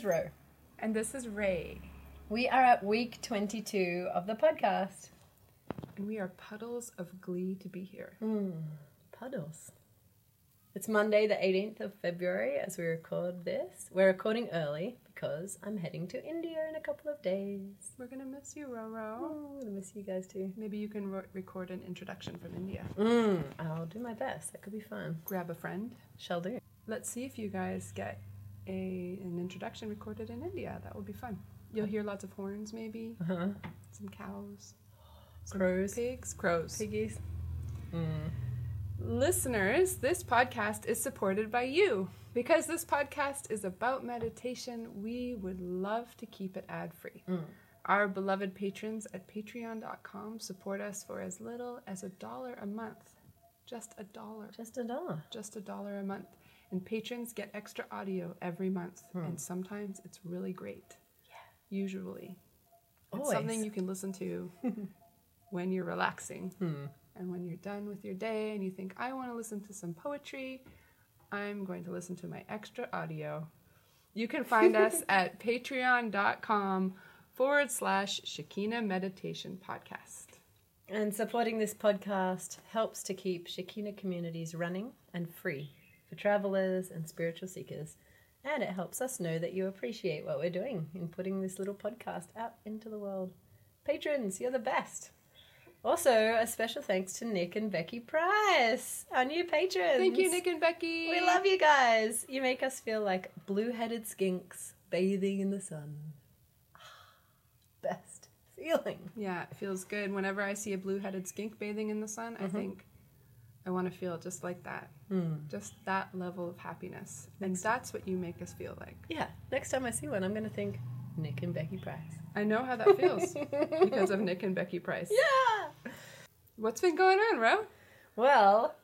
is Ro. And this is Ray, We are at week 22 of the podcast. and we are puddles of glee to be here. Puddles. It's Monday, the 18th of February, as we record this. We're recording early because I'm heading to India in a couple of days. We're gonna miss you, Roro. Oh, I'm gonna miss you guys too. Maybe you can ro- record an introduction from India. Mm, I'll do my best. That could be fun. Grab a friend. Shall do. Let's see if you guys get a an introduction recorded in India. That would be fun. You'll hear lots of horns, maybe Uh-huh. some cows, some Crows. pigs, crows. Piggies. Mm. Listeners, this podcast is supported by you. Because this podcast is about meditation, we would love to keep it ad free. Mm. Our beloved patrons at patreon.com support us for as little as a dollar a month. Just a dollar. Just a dollar. Just a dollar a month. And patrons get extra audio every month. And sometimes it's really great. Yeah. Usually. It's something you can listen to when you're relaxing. Hmm. And when you're done with your day and you think, I want to listen to some poetry, I'm going to listen to my extra audio. You can find us at patreon.com forward slash Shekinah Meditation Podcast. And supporting this podcast helps to keep Shekinah communities running and free for travelers and spiritual seekers. And it helps us know that you appreciate what we're doing in putting this little podcast out into the world. Patrons, you're the best. Also, a special thanks to Nick and Becky Price, our new patrons. Thank you, Nick and Becky. We love you guys. You make us feel like blue headed skinks bathing in the sun. Best feeling. Yeah, it feels good. Whenever I see a blue headed skink bathing in the sun, I mm-hmm. think I want to feel just like that. Hmm. Just that level of happiness. And that's what you make us feel like. Yeah, next time I see one, I'm going to think Nick and Becky Price. I know how that feels because of Nick and Becky Price. Yeah! What's been going on, Ro? Well,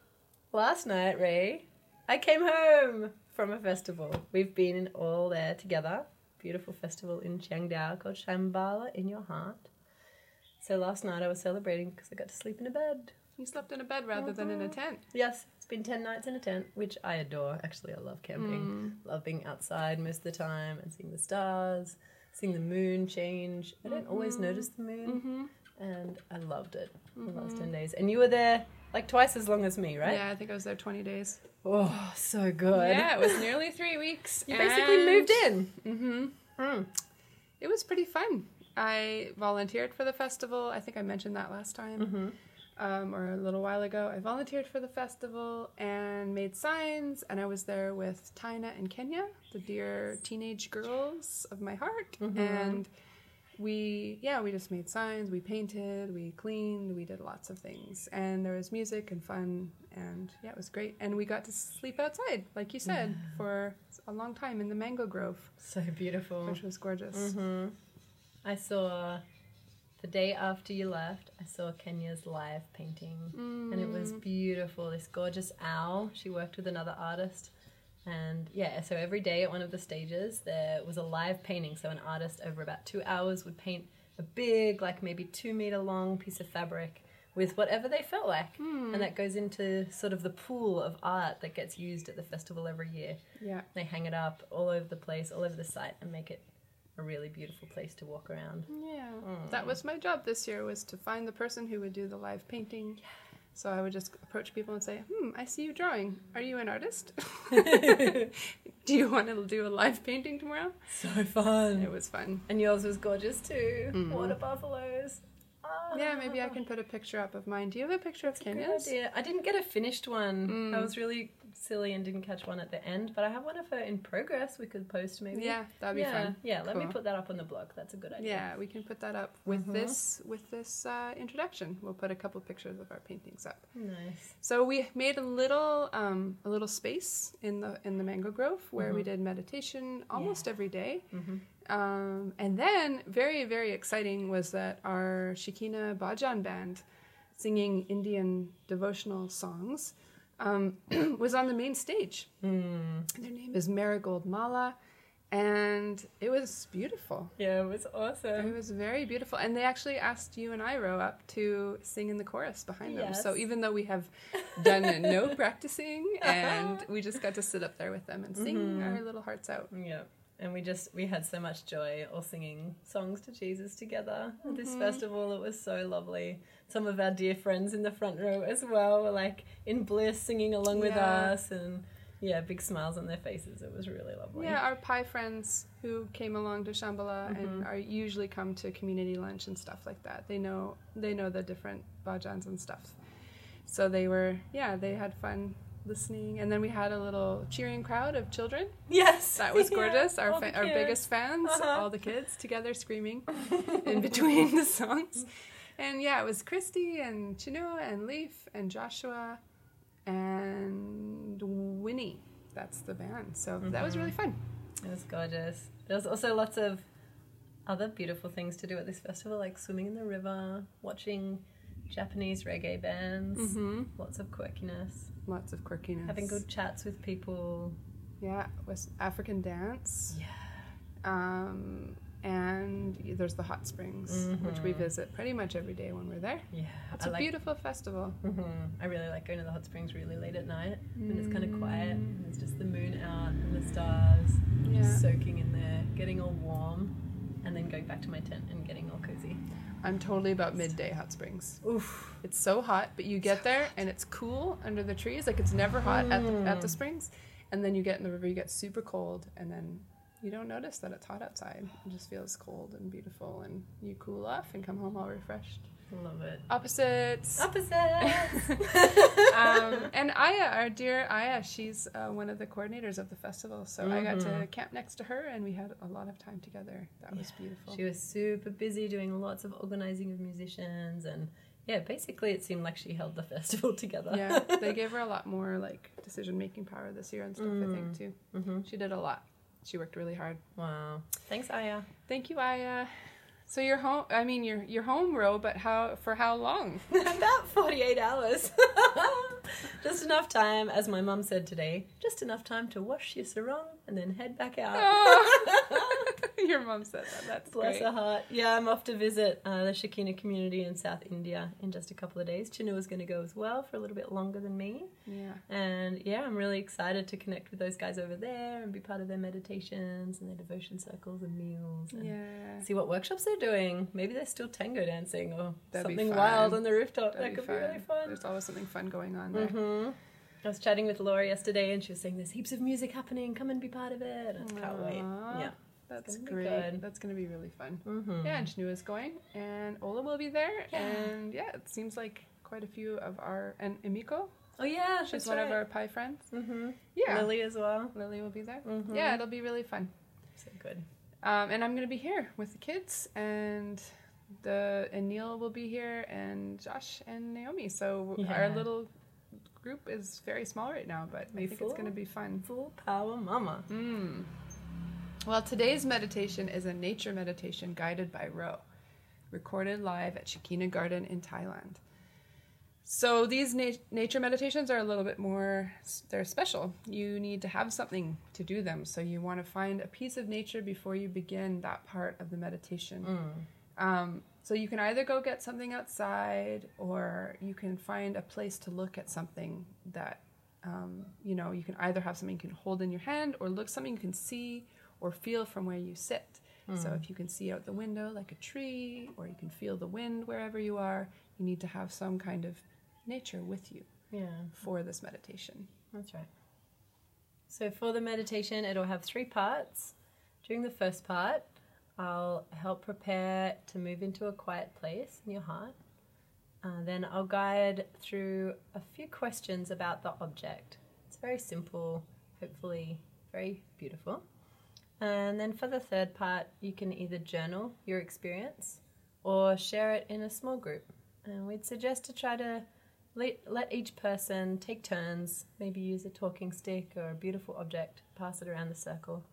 last night, Ray, I came home from a festival. We've been all there together. Beautiful festival in Chiangdao called Shambhala in Your Heart. So last night I was celebrating because I got to sleep in a bed. You slept in a bed rather than in a tent. Yes, it's been 10 nights in a tent, which I adore. Actually, I love camping. Mm. Love being outside most of the time and seeing the stars, seeing the moon change. I don't always mm-hmm. notice the moon, mm-hmm. and I loved it the last mm-hmm. 10 days. And you were there like twice as long as me, right? Yeah, I think I was there 20 days. Oh, so good. Yeah, it was nearly three weeks. You basically moved in. Mm-hmm. Mm. It was pretty fun. I volunteered for the festival. I think I mentioned that last time. Mm-hmm. Um, or a little while ago, I volunteered for the festival and made signs, and I was there with Tina and Kenya, the dear teenage girls of my heart. Mm-hmm. And we, yeah, we just made signs, we painted, we cleaned, we did lots of things. And there was music and fun, and yeah, it was great. And we got to sleep outside, like you said, for a long time in the mango grove, So beautiful. which was gorgeous. hmm I saw the day after you left, I saw Kenya's live painting, and it was mm. beautiful. This gorgeous owl. She worked with another artist. And yeah, so every day at one of the stages, there was a live painting. So an artist over about two hours would paint a big, like maybe two meter long piece of fabric with whatever they felt like. Hmm. And that goes into sort of the pool of art that gets used at the festival every year. Yeah. They hang it up all over the place, all over the site, and make it a really beautiful place to walk around. Yeah, that was my job this year was to find the person who would do the live painting. So I would just approach people and say, "Hmm, I see you drawing. Are you an artist? do you want to do a live painting tomorrow?" So fun. It was fun. And yours was gorgeous too. Water buffaloes. Yeah, maybe I can put a picture up of mine. Do you have a picture of Good Kenya's? idea. I didn't get a finished one. Mm. I was really silly and didn't catch one at the end, but I have one of her in progress. We could post maybe. Yeah, that'd be yeah, fun. Yeah, let me put that up on the blog. That's a good idea. Yeah, we can put that up with Mhm. this with this uh, introduction. We'll put a couple pictures of our paintings up. Nice. So we made a little um, a little space in the in the mango grove where we Mhm. did meditation almost every day. hmm Um, and then very very exciting was that our Shekinah Bhajan band singing Indian devotional songs um, was on the main stage. Mm. Their name is Marigold Mala, and it was beautiful. Yeah, it was awesome. It was very beautiful, and they actually asked you and I Ro up to sing in the chorus behind them. So even though we have done no practicing, and we just got to sit up there with them and sing Mhm. our little hearts out. Yeah. And we just we had so much joy all singing songs to Jesus together at this Mhm. festival. It was so lovely. Some of our dear friends in the front row as well were like in bliss singing along with us and yeah, big smiles on their faces. It was really lovely. Yeah, our Pai friends who came along to Shambhala and Mhm. are usually come to community lunch and stuff like that. They know they know the different bhajans and stuff. So they were yeah they had fun listening, and then we had a little cheering crowd of children. Yes. That was Yeah, gorgeous. our fa- our biggest fans, Uh-huh. all the kids together screaming in between the songs. And yeah, it was Christy and Chinua and Leaf and Joshua and Winnie. That's the band. So that was really fun. It was gorgeous. There was also lots of other beautiful things to do at this festival, like swimming in the river, watching Japanese reggae bands, Mm-hmm. lots of quirkiness, Lots of quirkiness. having good chats with people. Yeah, West African dance. Yeah. Um, and there's the hot springs, which we Mhm. visit pretty much every day when we're there. Yeah. It's I a like, beautiful festival. hmm I really like going to the hot springs really late at night when it's kind of quiet and it's just the moon out and the stars Yeah. soaking in there, getting all warm, and then going back to my tent and getting all cozy. I'm totally about midday hot springs. Oof. It's so hot, but you get there and it's cool under the trees. Like it's never hot at the at the Mm. springs, and then you get in the river, you get super cold, and then you don't notice that it's hot outside. It just feels cold and beautiful, and you cool off and come home all refreshed. Love it. Opposites. Opposites. um, and Aya, our dear Aya, she's uh, one of the coordinators of the festival. So I got to Mhm. camp next to her, and we had a lot of time together. That was beautiful. She was super busy doing lots of organizing of musicians and yeah, basically it seemed like she held the festival together. yeah, they gave her a lot more like decision making power this year and stuff. I think Mm. too. hmm She did a lot. She worked really hard. Wow. Thanks, Aya. Thank you, Aya. So you're home. I mean, you're you're home, Ro, but how for how long? About 48 hours. just enough time, as my mum said today, just enough time to wash your sarong and then head back out. Oh. your mom said that. That's Bless great. her heart. Yeah, I'm off to visit uh, the Shekinah community in South India in just a couple of days. Chinua's going to go as well for a little bit longer than me. Yeah. And yeah, I'm really excited to connect with those guys over there and be part of their meditations and their devotion circles and meals and Yeah. see what workshops they're doing. Maybe they're still tango dancing or That'd something wild on the rooftop. That'd that be could be really fun. There's always something fun going on there. hmm I was chatting with Laura yesterday and she was saying there's heaps of music happening. Come and be part of it. And I can't wait. Yeah. That's great. good. That's gonna be really fun. Mm-hmm. Yeah, and Chinua's going, and Ola will be there, Yeah. and yeah, it seems like quite a few of our and Emiko, Oh yeah, she's one right. of our Pai friends. Mm-hmm. Yeah, Lily as well. Lily will be there. Mhm. Yeah, it'll be really fun. So good. Um, and I'm gonna be here with the kids, and the and Neil will be here, and Josh and Naomi. So our little group is very small right now, but I think it's gonna be fun. Full power mama. Mm. Well, today's meditation is a nature meditation guided by Ro, recorded live at Shekinah Garden in Thailand. So these na- nature meditations are a little bit more they're special. You need to have something to do them. So you want to find a piece of nature before you begin that part of the meditation. Mm. Um, so you can either go get something outside, or you can find a place to look at something that um, you know. You can either have something you can hold in your hand, or look something you can see or feel from where you sit. So if you can see out the window like a tree, or you can feel the wind wherever you are, you need to have some kind of nature with you Yeah, for this meditation. that's right. So for the meditation, it'll have three parts. During the first part, I'll help prepare to move into a quiet place in your heart. Uh, then I'll guide through a few questions about the object. It's very simple, hopefully, very beautiful. And then for the third part, you can either journal your experience or share it in a small group. And we'd suggest to try to let, each person take turns, maybe use a talking stick or a beautiful object, pass it around the circle,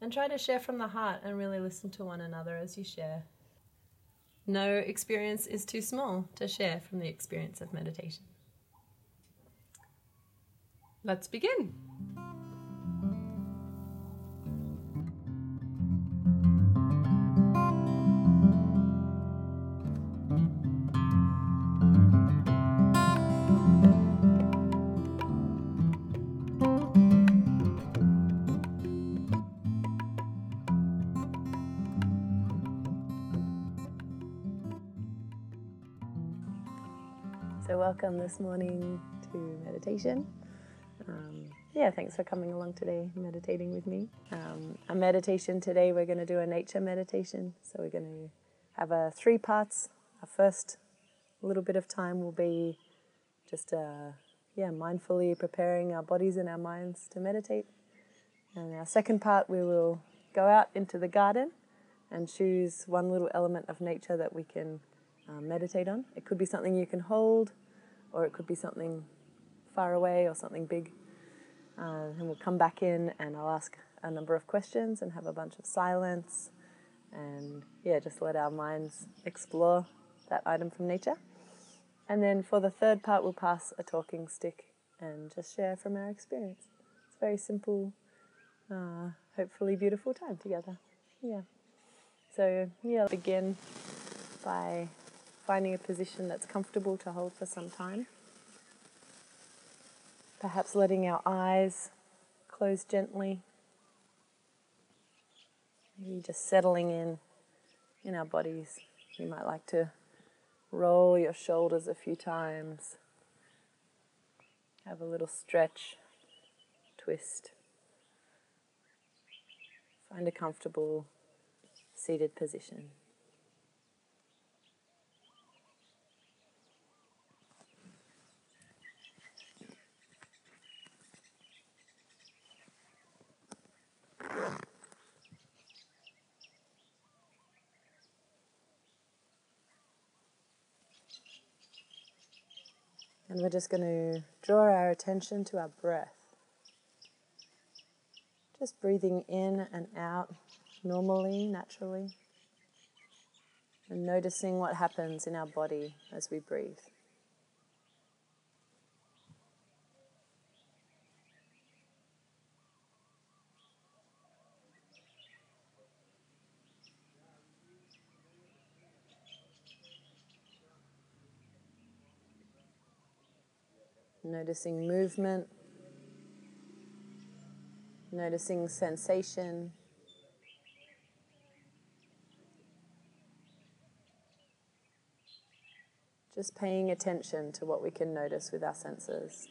and try to share from the heart and really listen to one another as you share. No experience is too small to share from the experience of meditation. Let's begin. Welcome this morning to meditation. Um, yeah, thanks for coming along today, meditating with me. Um, a meditation today, we're going to do a nature meditation. So, we're going to have a three parts. Our first little bit of time will be just, uh, yeah, mindfully preparing our bodies and our minds to meditate. And our second part, we will go out into the garden and choose one little element of nature that we can um, meditate on. It could be something you can hold, or it could be something far away or something big. Uh, and we'll come back in and I'll ask a number of questions and have a bunch of silence and yeah, just let our minds explore that item from nature. And then for the third part, we'll pass a talking stick and just share from our experience. It's a very simple, uh, hopefully beautiful time together. Yeah. So yeah, begin by finding a position that's comfortable to hold for some time. Perhaps letting our eyes close gently. Maybe just settling in in our bodies. You might like to roll your shoulders a few times. Have a little stretch, twist. Find a comfortable seated position. And we're just going to draw our attention to our breath. Just breathing in and out normally, naturally. And noticing what happens in our body as we breathe. Noticing movement, noticing sensation. Just paying attention to what we can notice with our senses.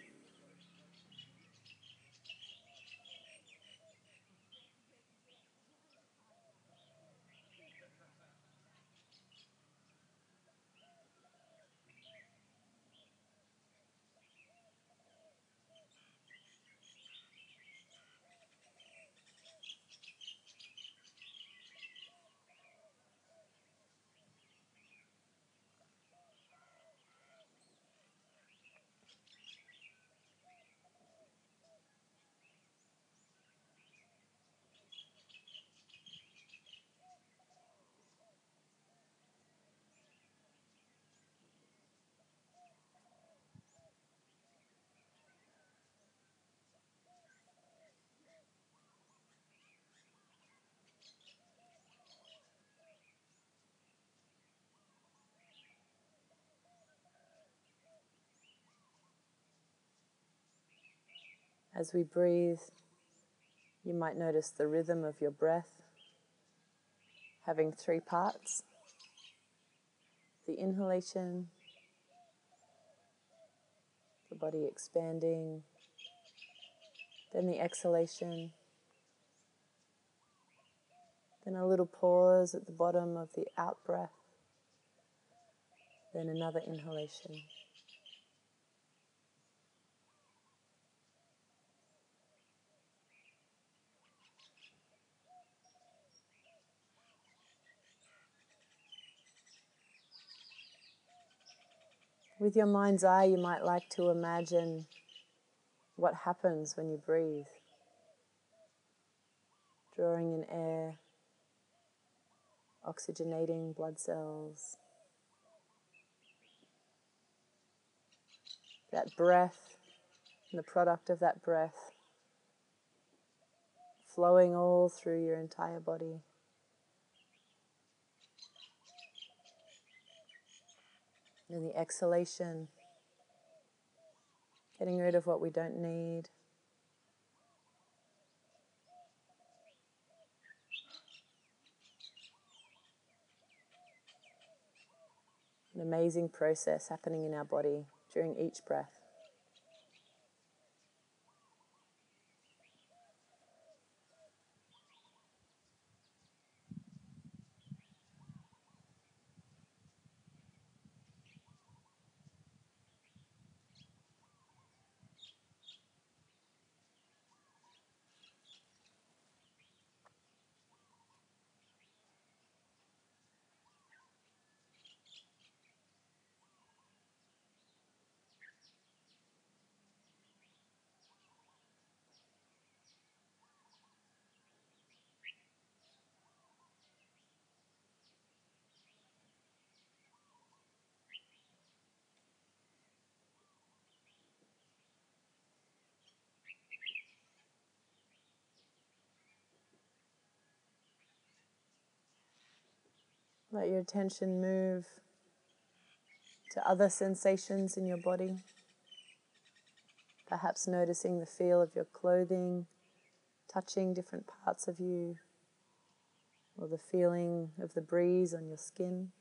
As we breathe, you might notice the rhythm of your breath. Having three parts. The inhalation, the body expanding, then the exhalation, Then a little pause at the bottom of the out breath. Then another inhalation. With your mind's eye, you might like to imagine what happens when you breathe. Drawing in air, oxygenating blood cells. That breath and the product of that breath flowing all through your entire body. And the exhalation, getting rid of what we don't need. An amazing process happening in our body during each breath. Let your attention move to other sensations in your body. Perhaps noticing the feel of your clothing touching different parts of you, or the feeling of the breeze on your skin.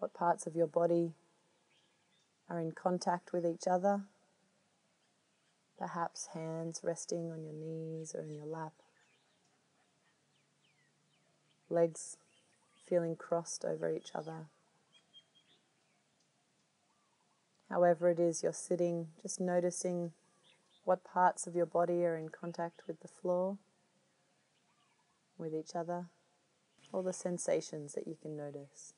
What parts of your body are in contact with each other? Perhaps hands resting on your knees or in your lap legs feeling crossed over each other. However, it is you're sitting, just noticing what parts of your body are in contact with the floor, with each other, all the sensations that you can notice.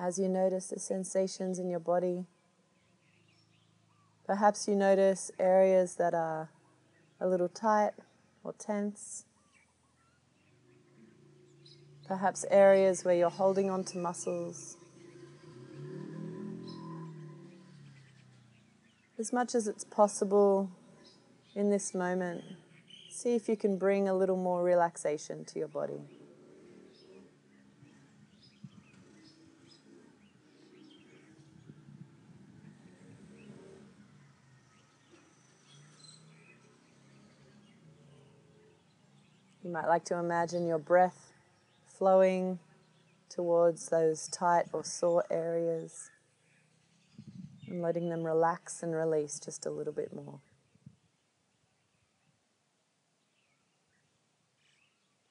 As you notice the sensations in your body. Perhaps you notice areas that are a little tight or tense. Perhaps areas where you're holding on to muscles. As much as it's possible in this moment, see if you can bring a little more relaxation to your body. You might like to imagine your breath flowing towards those tight or sore areas and letting them relax and release just a little bit more.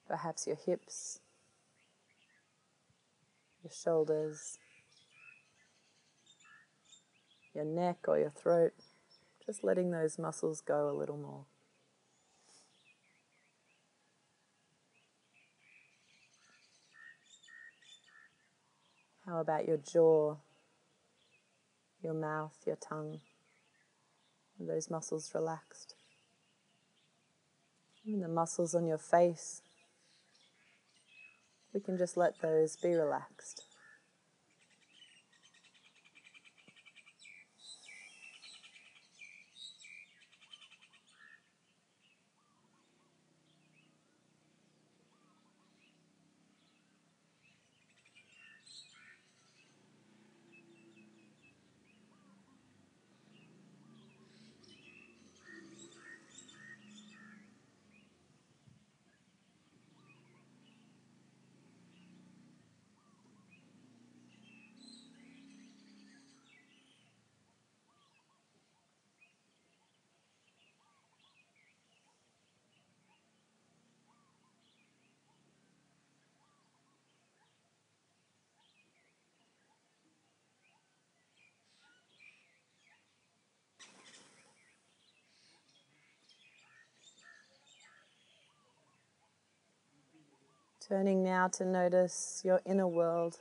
Perhaps your hips, your shoulders, your neck or your throat, just letting those muscles go a little more. How about your jaw, your mouth, your tongue? Are those muscles relaxed? Even the muscles on your face, we can just let those be relaxed. Turning now to notice your inner world,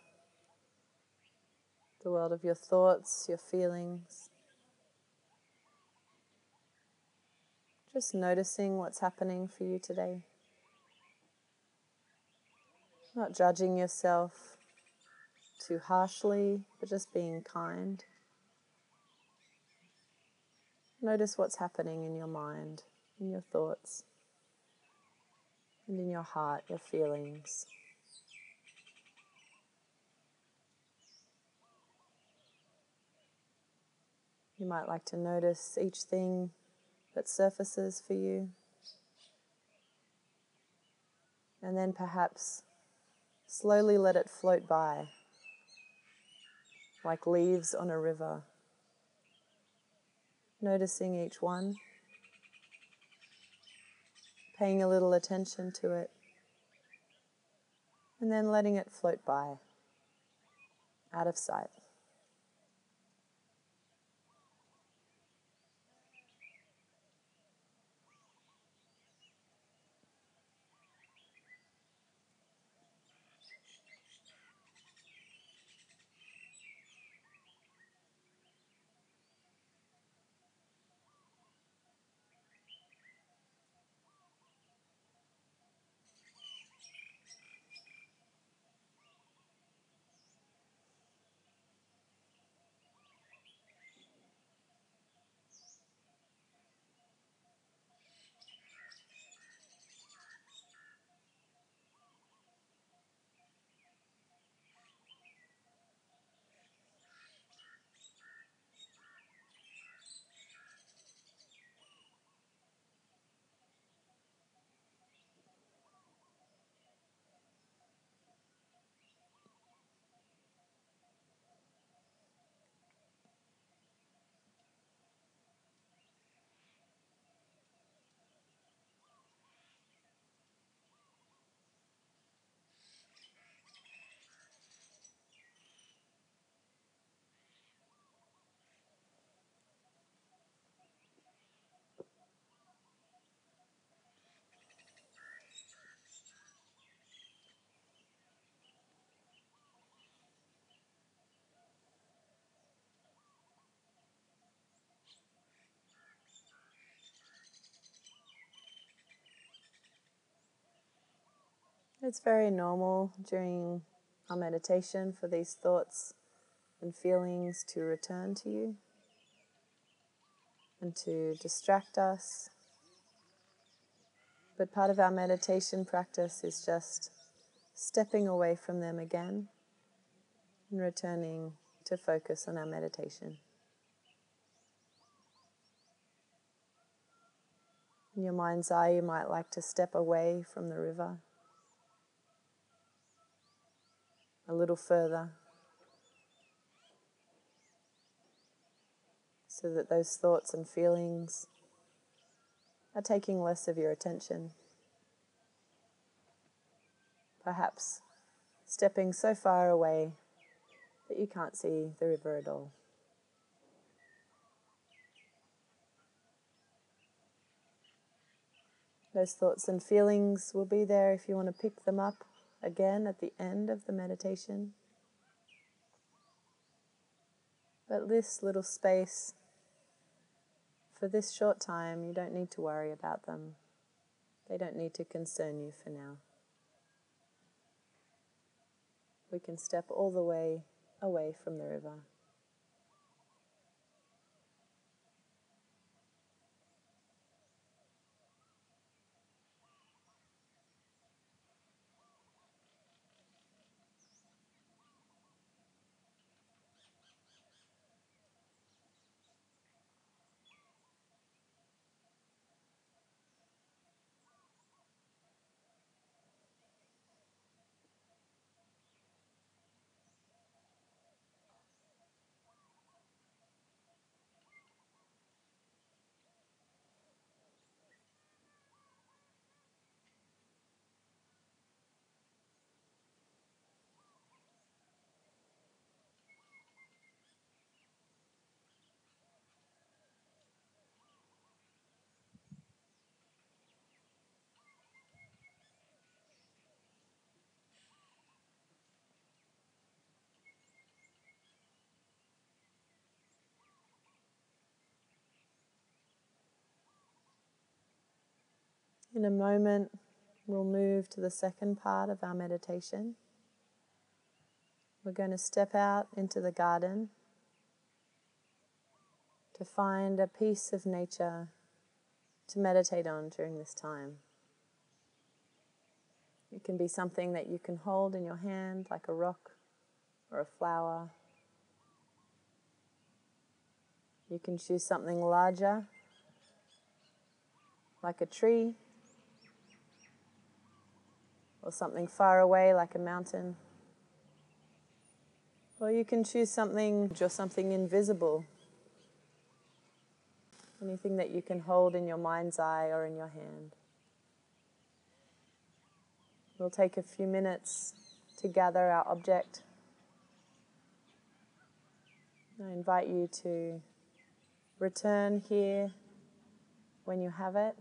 the world of your thoughts, your feelings. Just noticing what's happening for you today. Not judging yourself too harshly, but just being kind. Notice what's happening in your mind, in your thoughts and in your heart, your feelings. You might like to notice each thing that surfaces for you. And then perhaps slowly let it float by like leaves on a river. Noticing each one paying a little attention to it, and then letting it float by, out of sight. It's very normal during our meditation for these thoughts and feelings to return to you and to distract us. But part of our meditation practice is just stepping away from them again and returning to focus on our meditation. In your mind's eye, you might like to step away from the river a little further so that those thoughts and feelings are taking less of your attention. Perhaps stepping so far away that you can't see the river at all. Those thoughts and feelings will be there if you want to pick them up again at the end of the meditation. But this little space, for this short time, you don't need to worry about them. They don't need to concern you for now. We can step all the way away from the river. In a moment, we'll move to the second part of our meditation. We're going to step out into the garden to find a piece of nature to meditate on during this time. It can be something that you can hold in your hand, like a rock or a flower. You can choose something larger, like a tree or something far away like a mountain. Or you can choose something, just something invisible. Anything that you can hold in your mind's eye or in your hand. We'll take a few minutes to gather our object. I invite you to return here when you have it.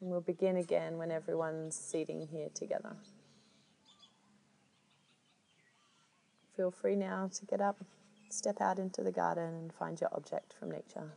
And we'll begin again when everyone's seating here together. Feel free now to get up, step out into the garden, and find your object from nature.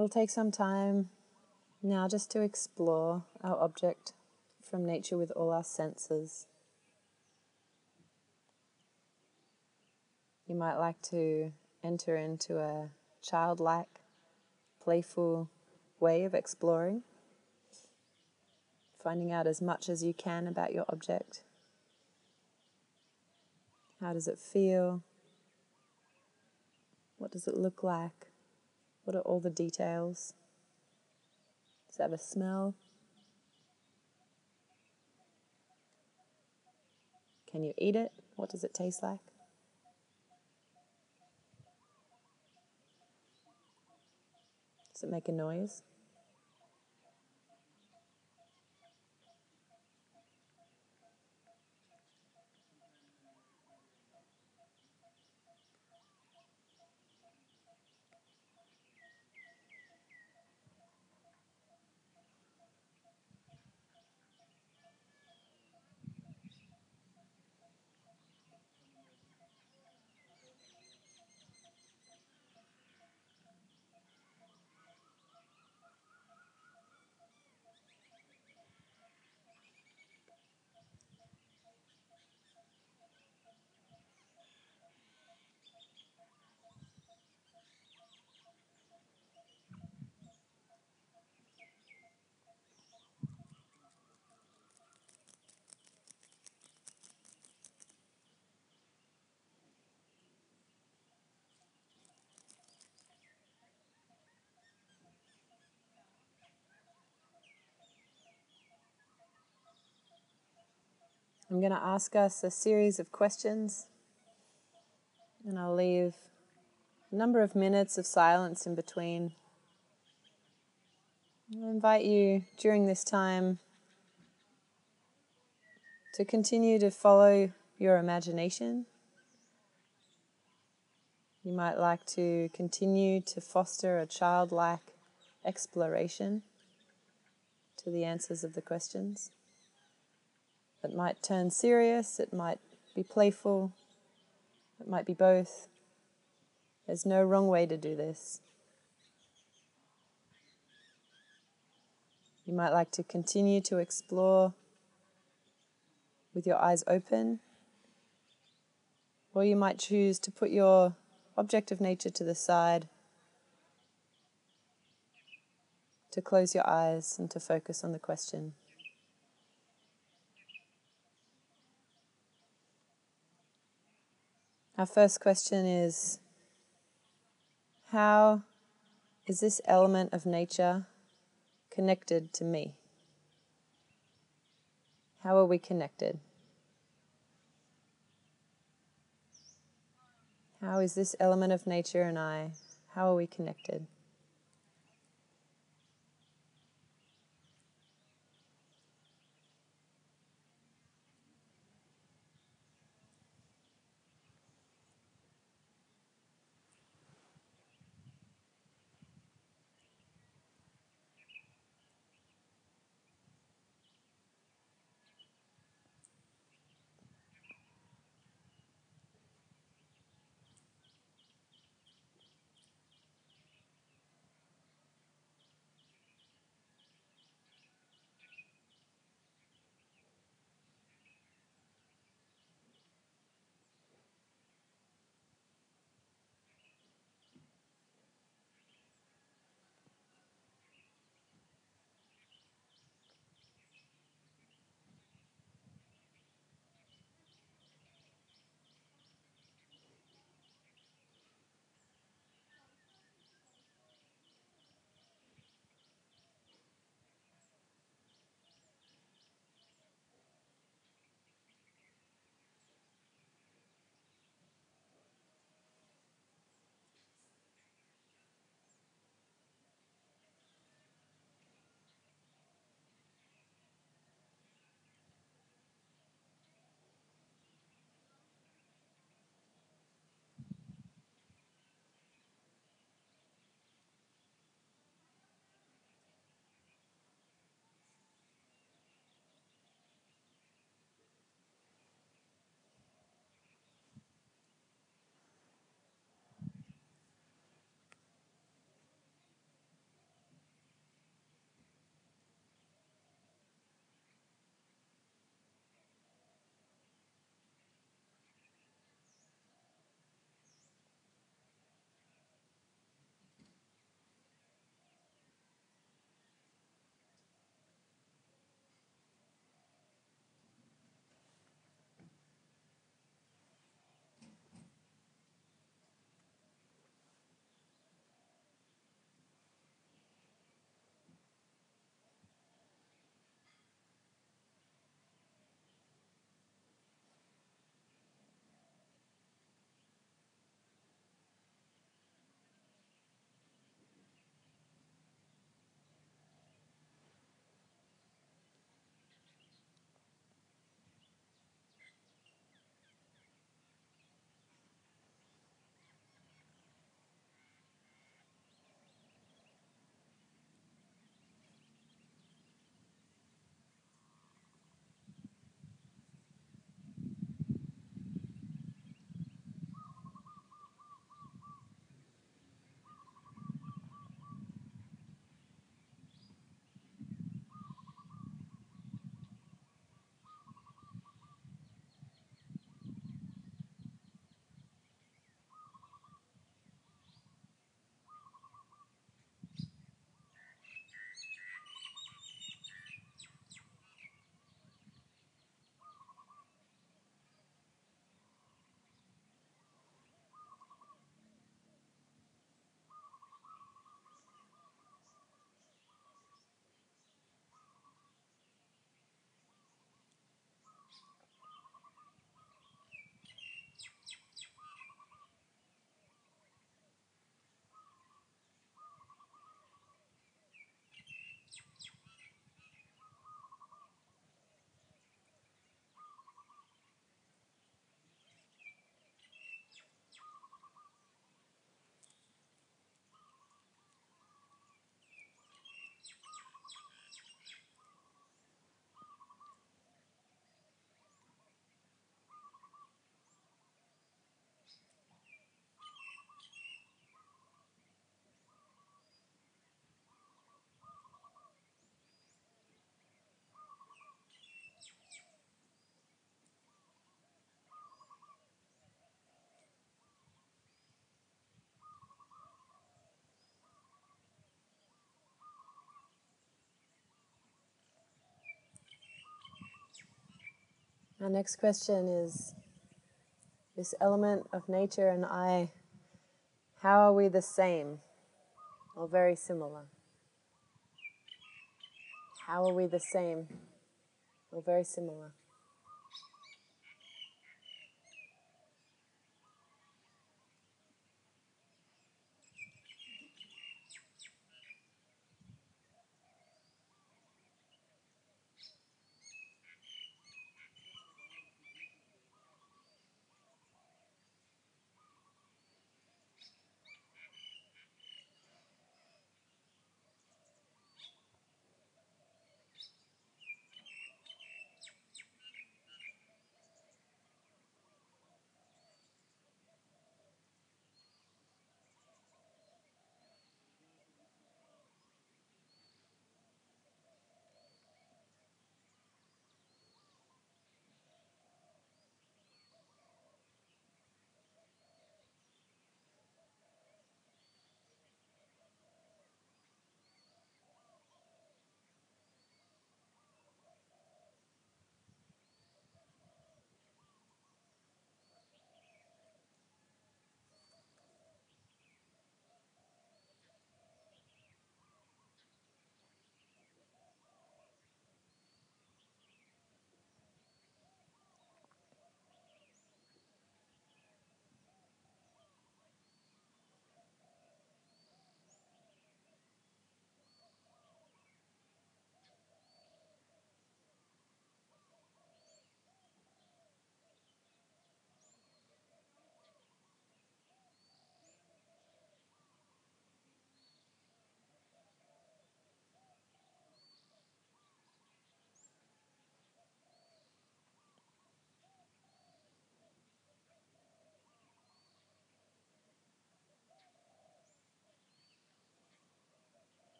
We'll take some time now just to explore our object from nature with all our senses. You might like to enter into a childlike, playful way of exploring, finding out as much as you can about your object. How does it feel? What does it look like? What are all the details? Does it have a smell? Can you eat it? What does it taste like? Does it make a noise? I'm going to ask us a series of questions, and I'll leave a number of minutes of silence in between. I invite you during this time to continue to follow your imagination. You might like to continue to foster a childlike exploration to the answers of the questions. It might turn serious, it might be playful, it might be both. There's no wrong way to do this. You might like to continue to explore with your eyes open, or you might choose to put your object of nature to the side, to close your eyes and to focus on the question. Our first question is How is this element of nature connected to me? How are we connected? How is this element of nature and I, how are we connected? Our next question is this element of nature and I, how are we the same or very similar? How are we the same or very similar?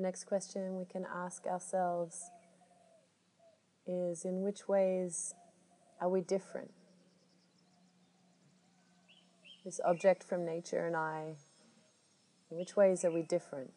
The next question we can ask ourselves is In which ways Are we different? This object from nature and I, in which ways are we different?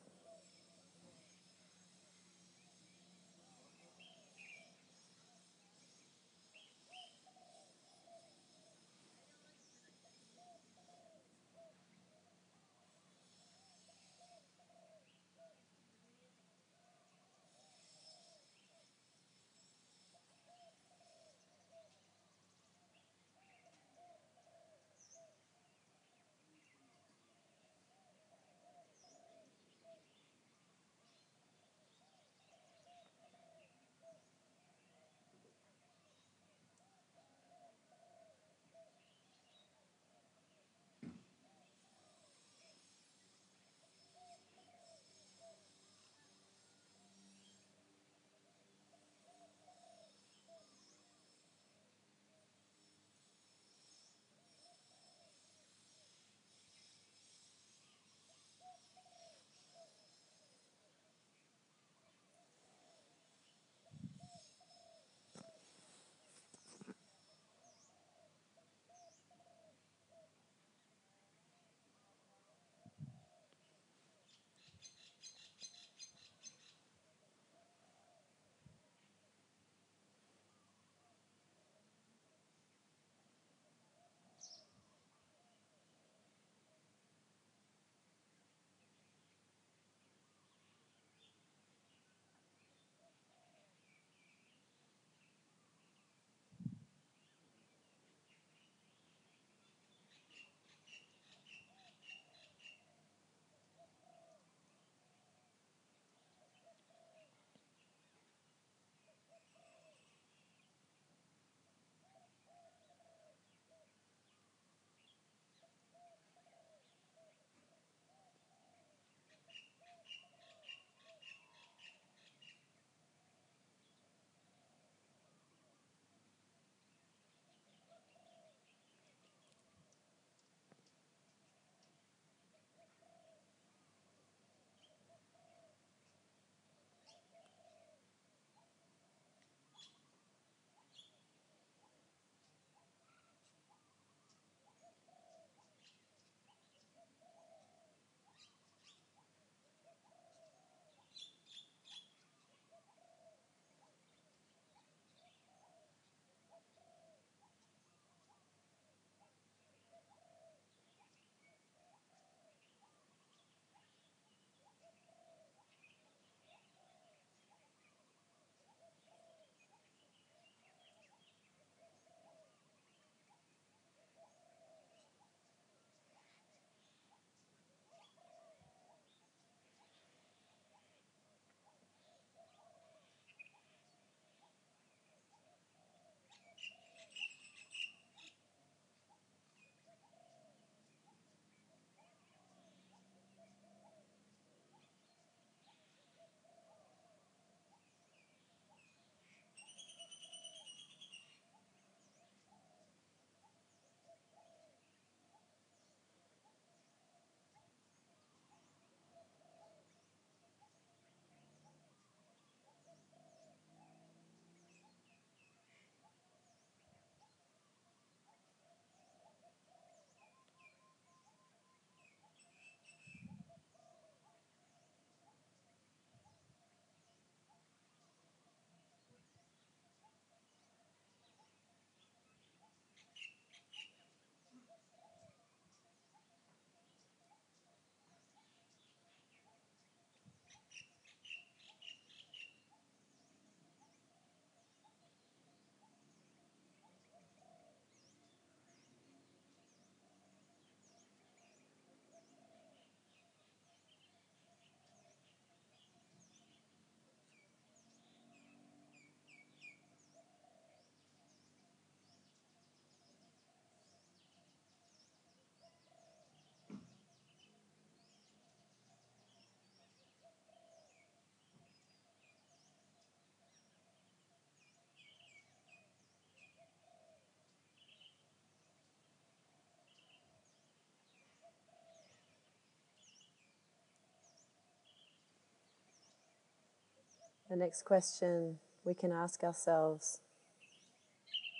The next question we can ask ourselves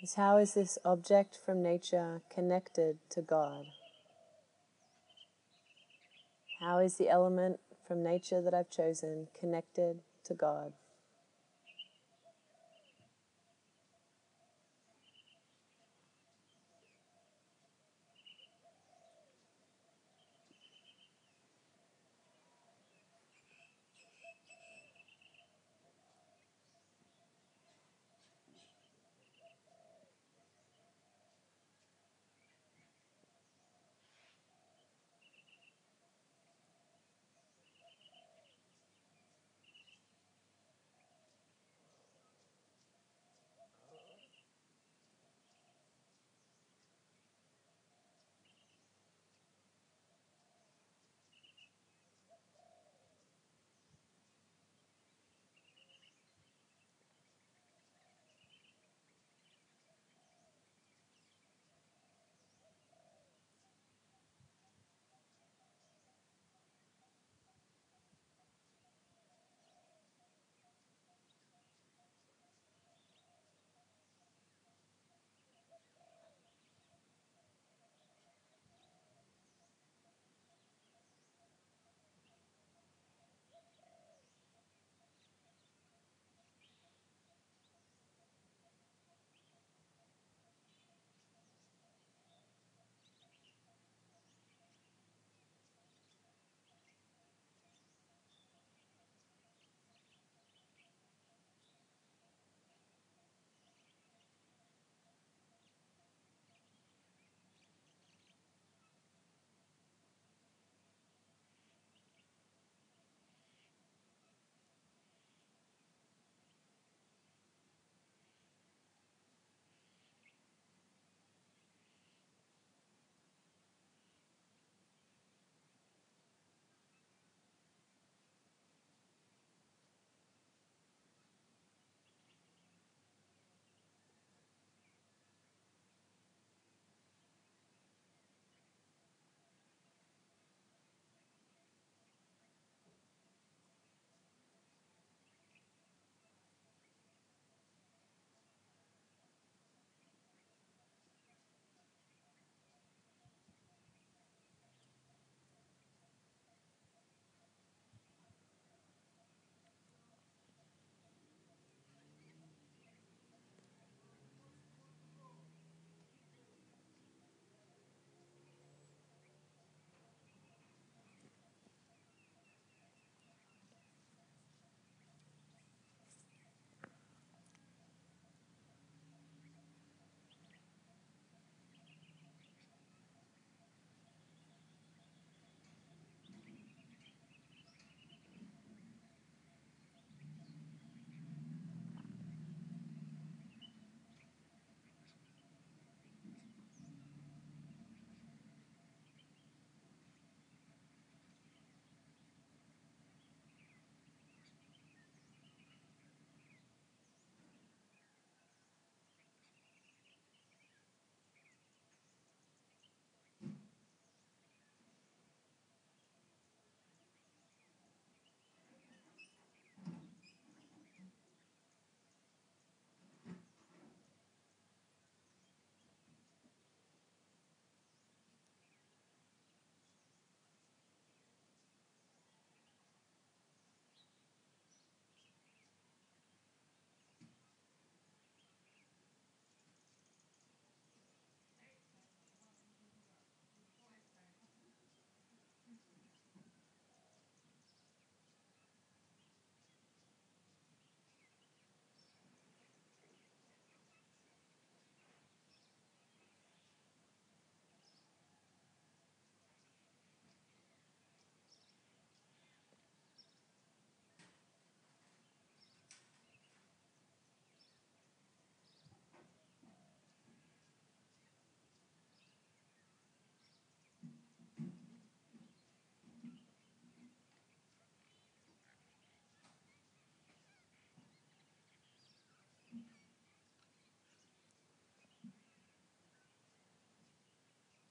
is how is this object from nature connected to God? How is the element from nature that I've chosen connected to God?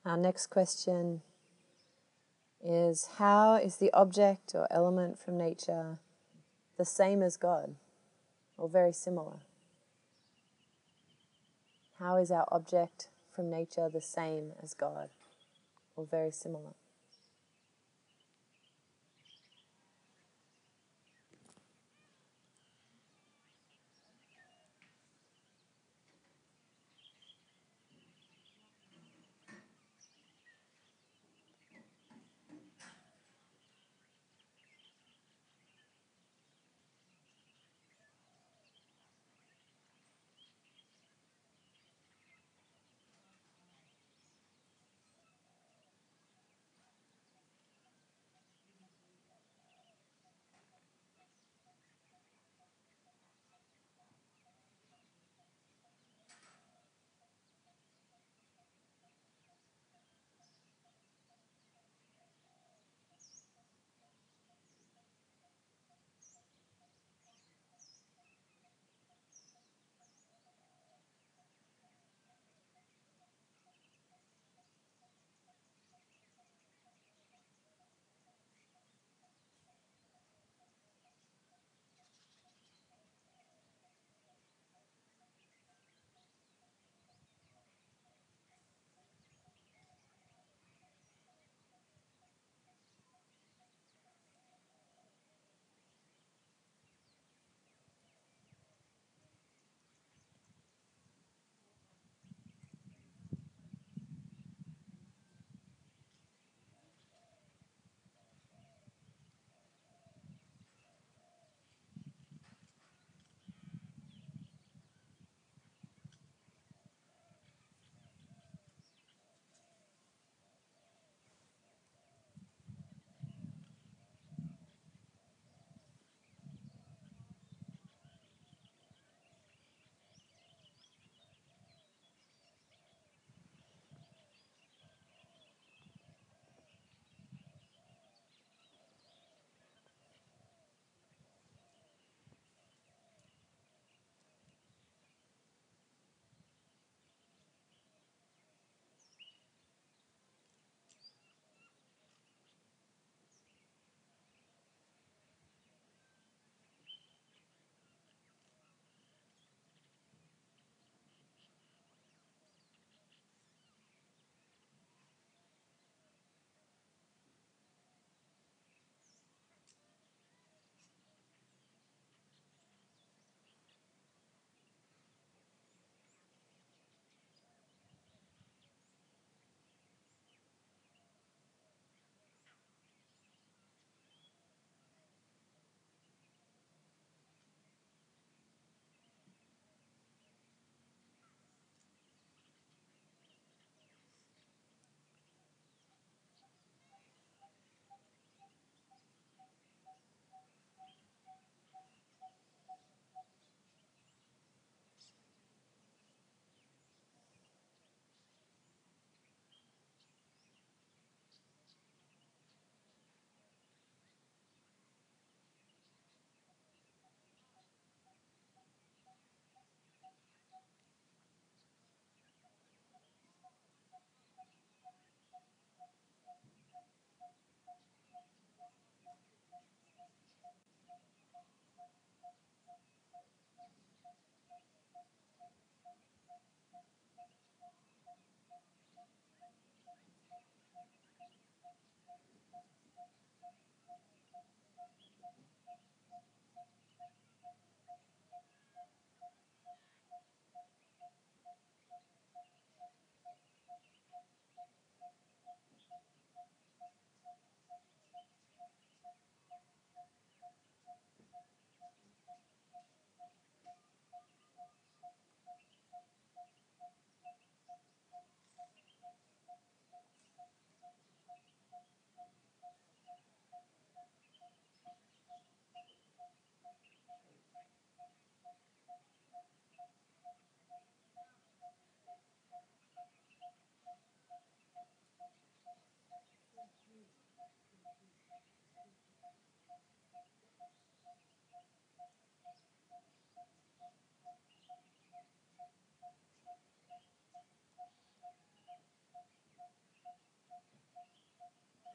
Our next question is How is the object or element from nature the same as God or very similar? How is our object from nature the same as God or very similar?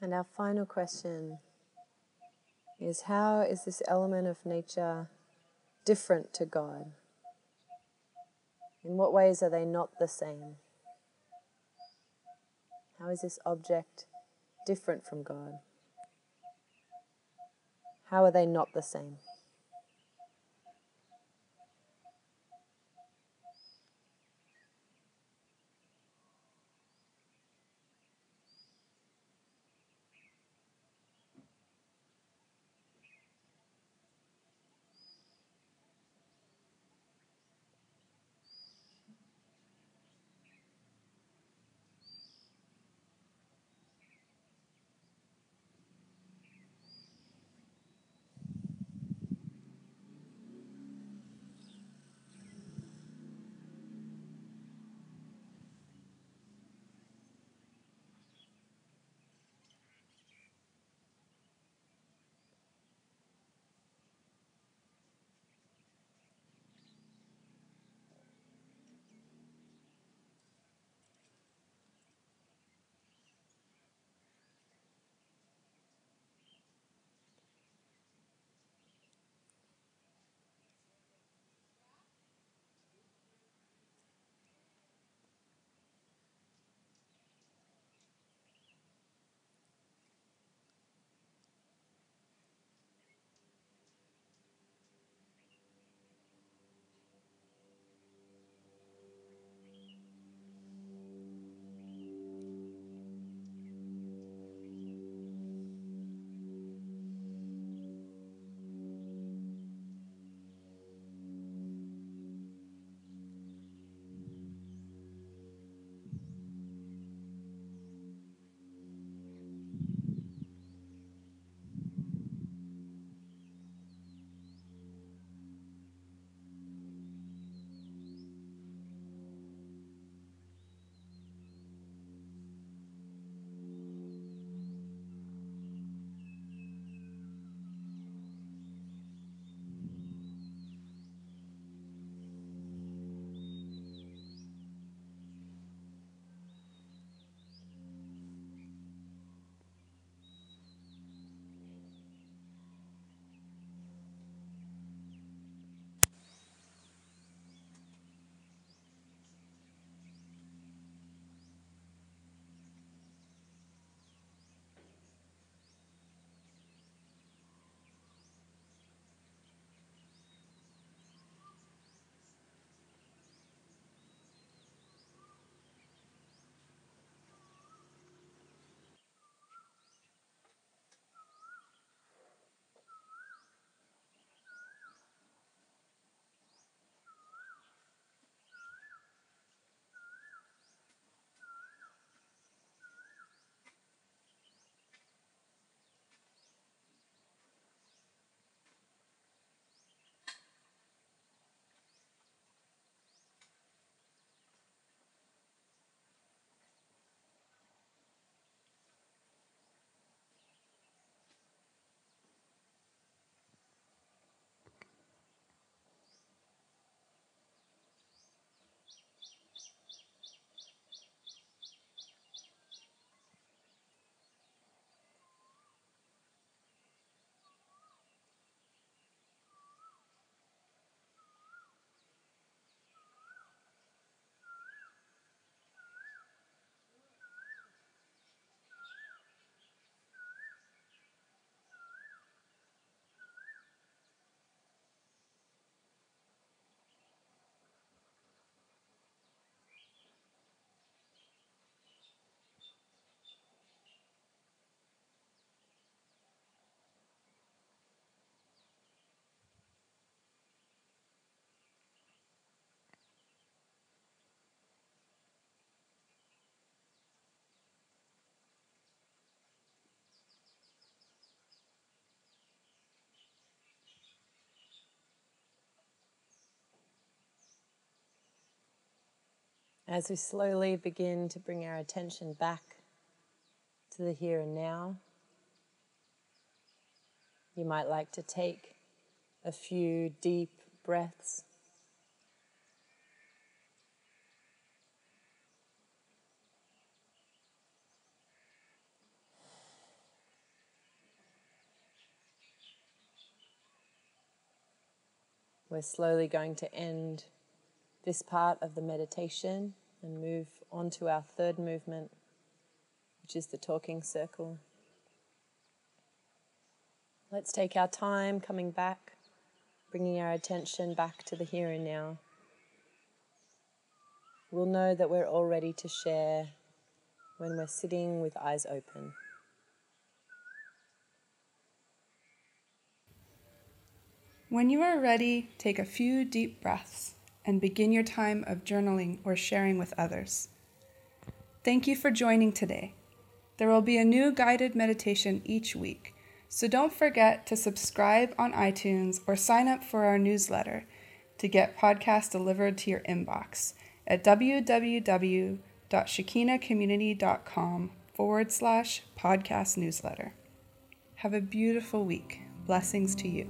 And our final question is how is this element of nature different to God? In what ways are they not the same? How is this object different from God? How are they not the same? As we slowly begin to bring our attention back to the here and now, you might like to take a few deep breaths. We're slowly going to end this part of the meditation and move on to our third movement, which is the talking circle. Let's take our time coming back, bringing our attention back to the here and now. We'll know that we're all ready to share when we're sitting with eyes open. When you are ready, take a few deep breaths and begin your time of journaling or sharing with others. Thank you for joining today. There will be a new guided meditation each week, so don't forget to subscribe on iTunes or sign up for our newsletter to get podcasts delivered to your inbox at www.shekinahcommunity.com forward slash podcast newsletter. Have a beautiful week. Blessings to you.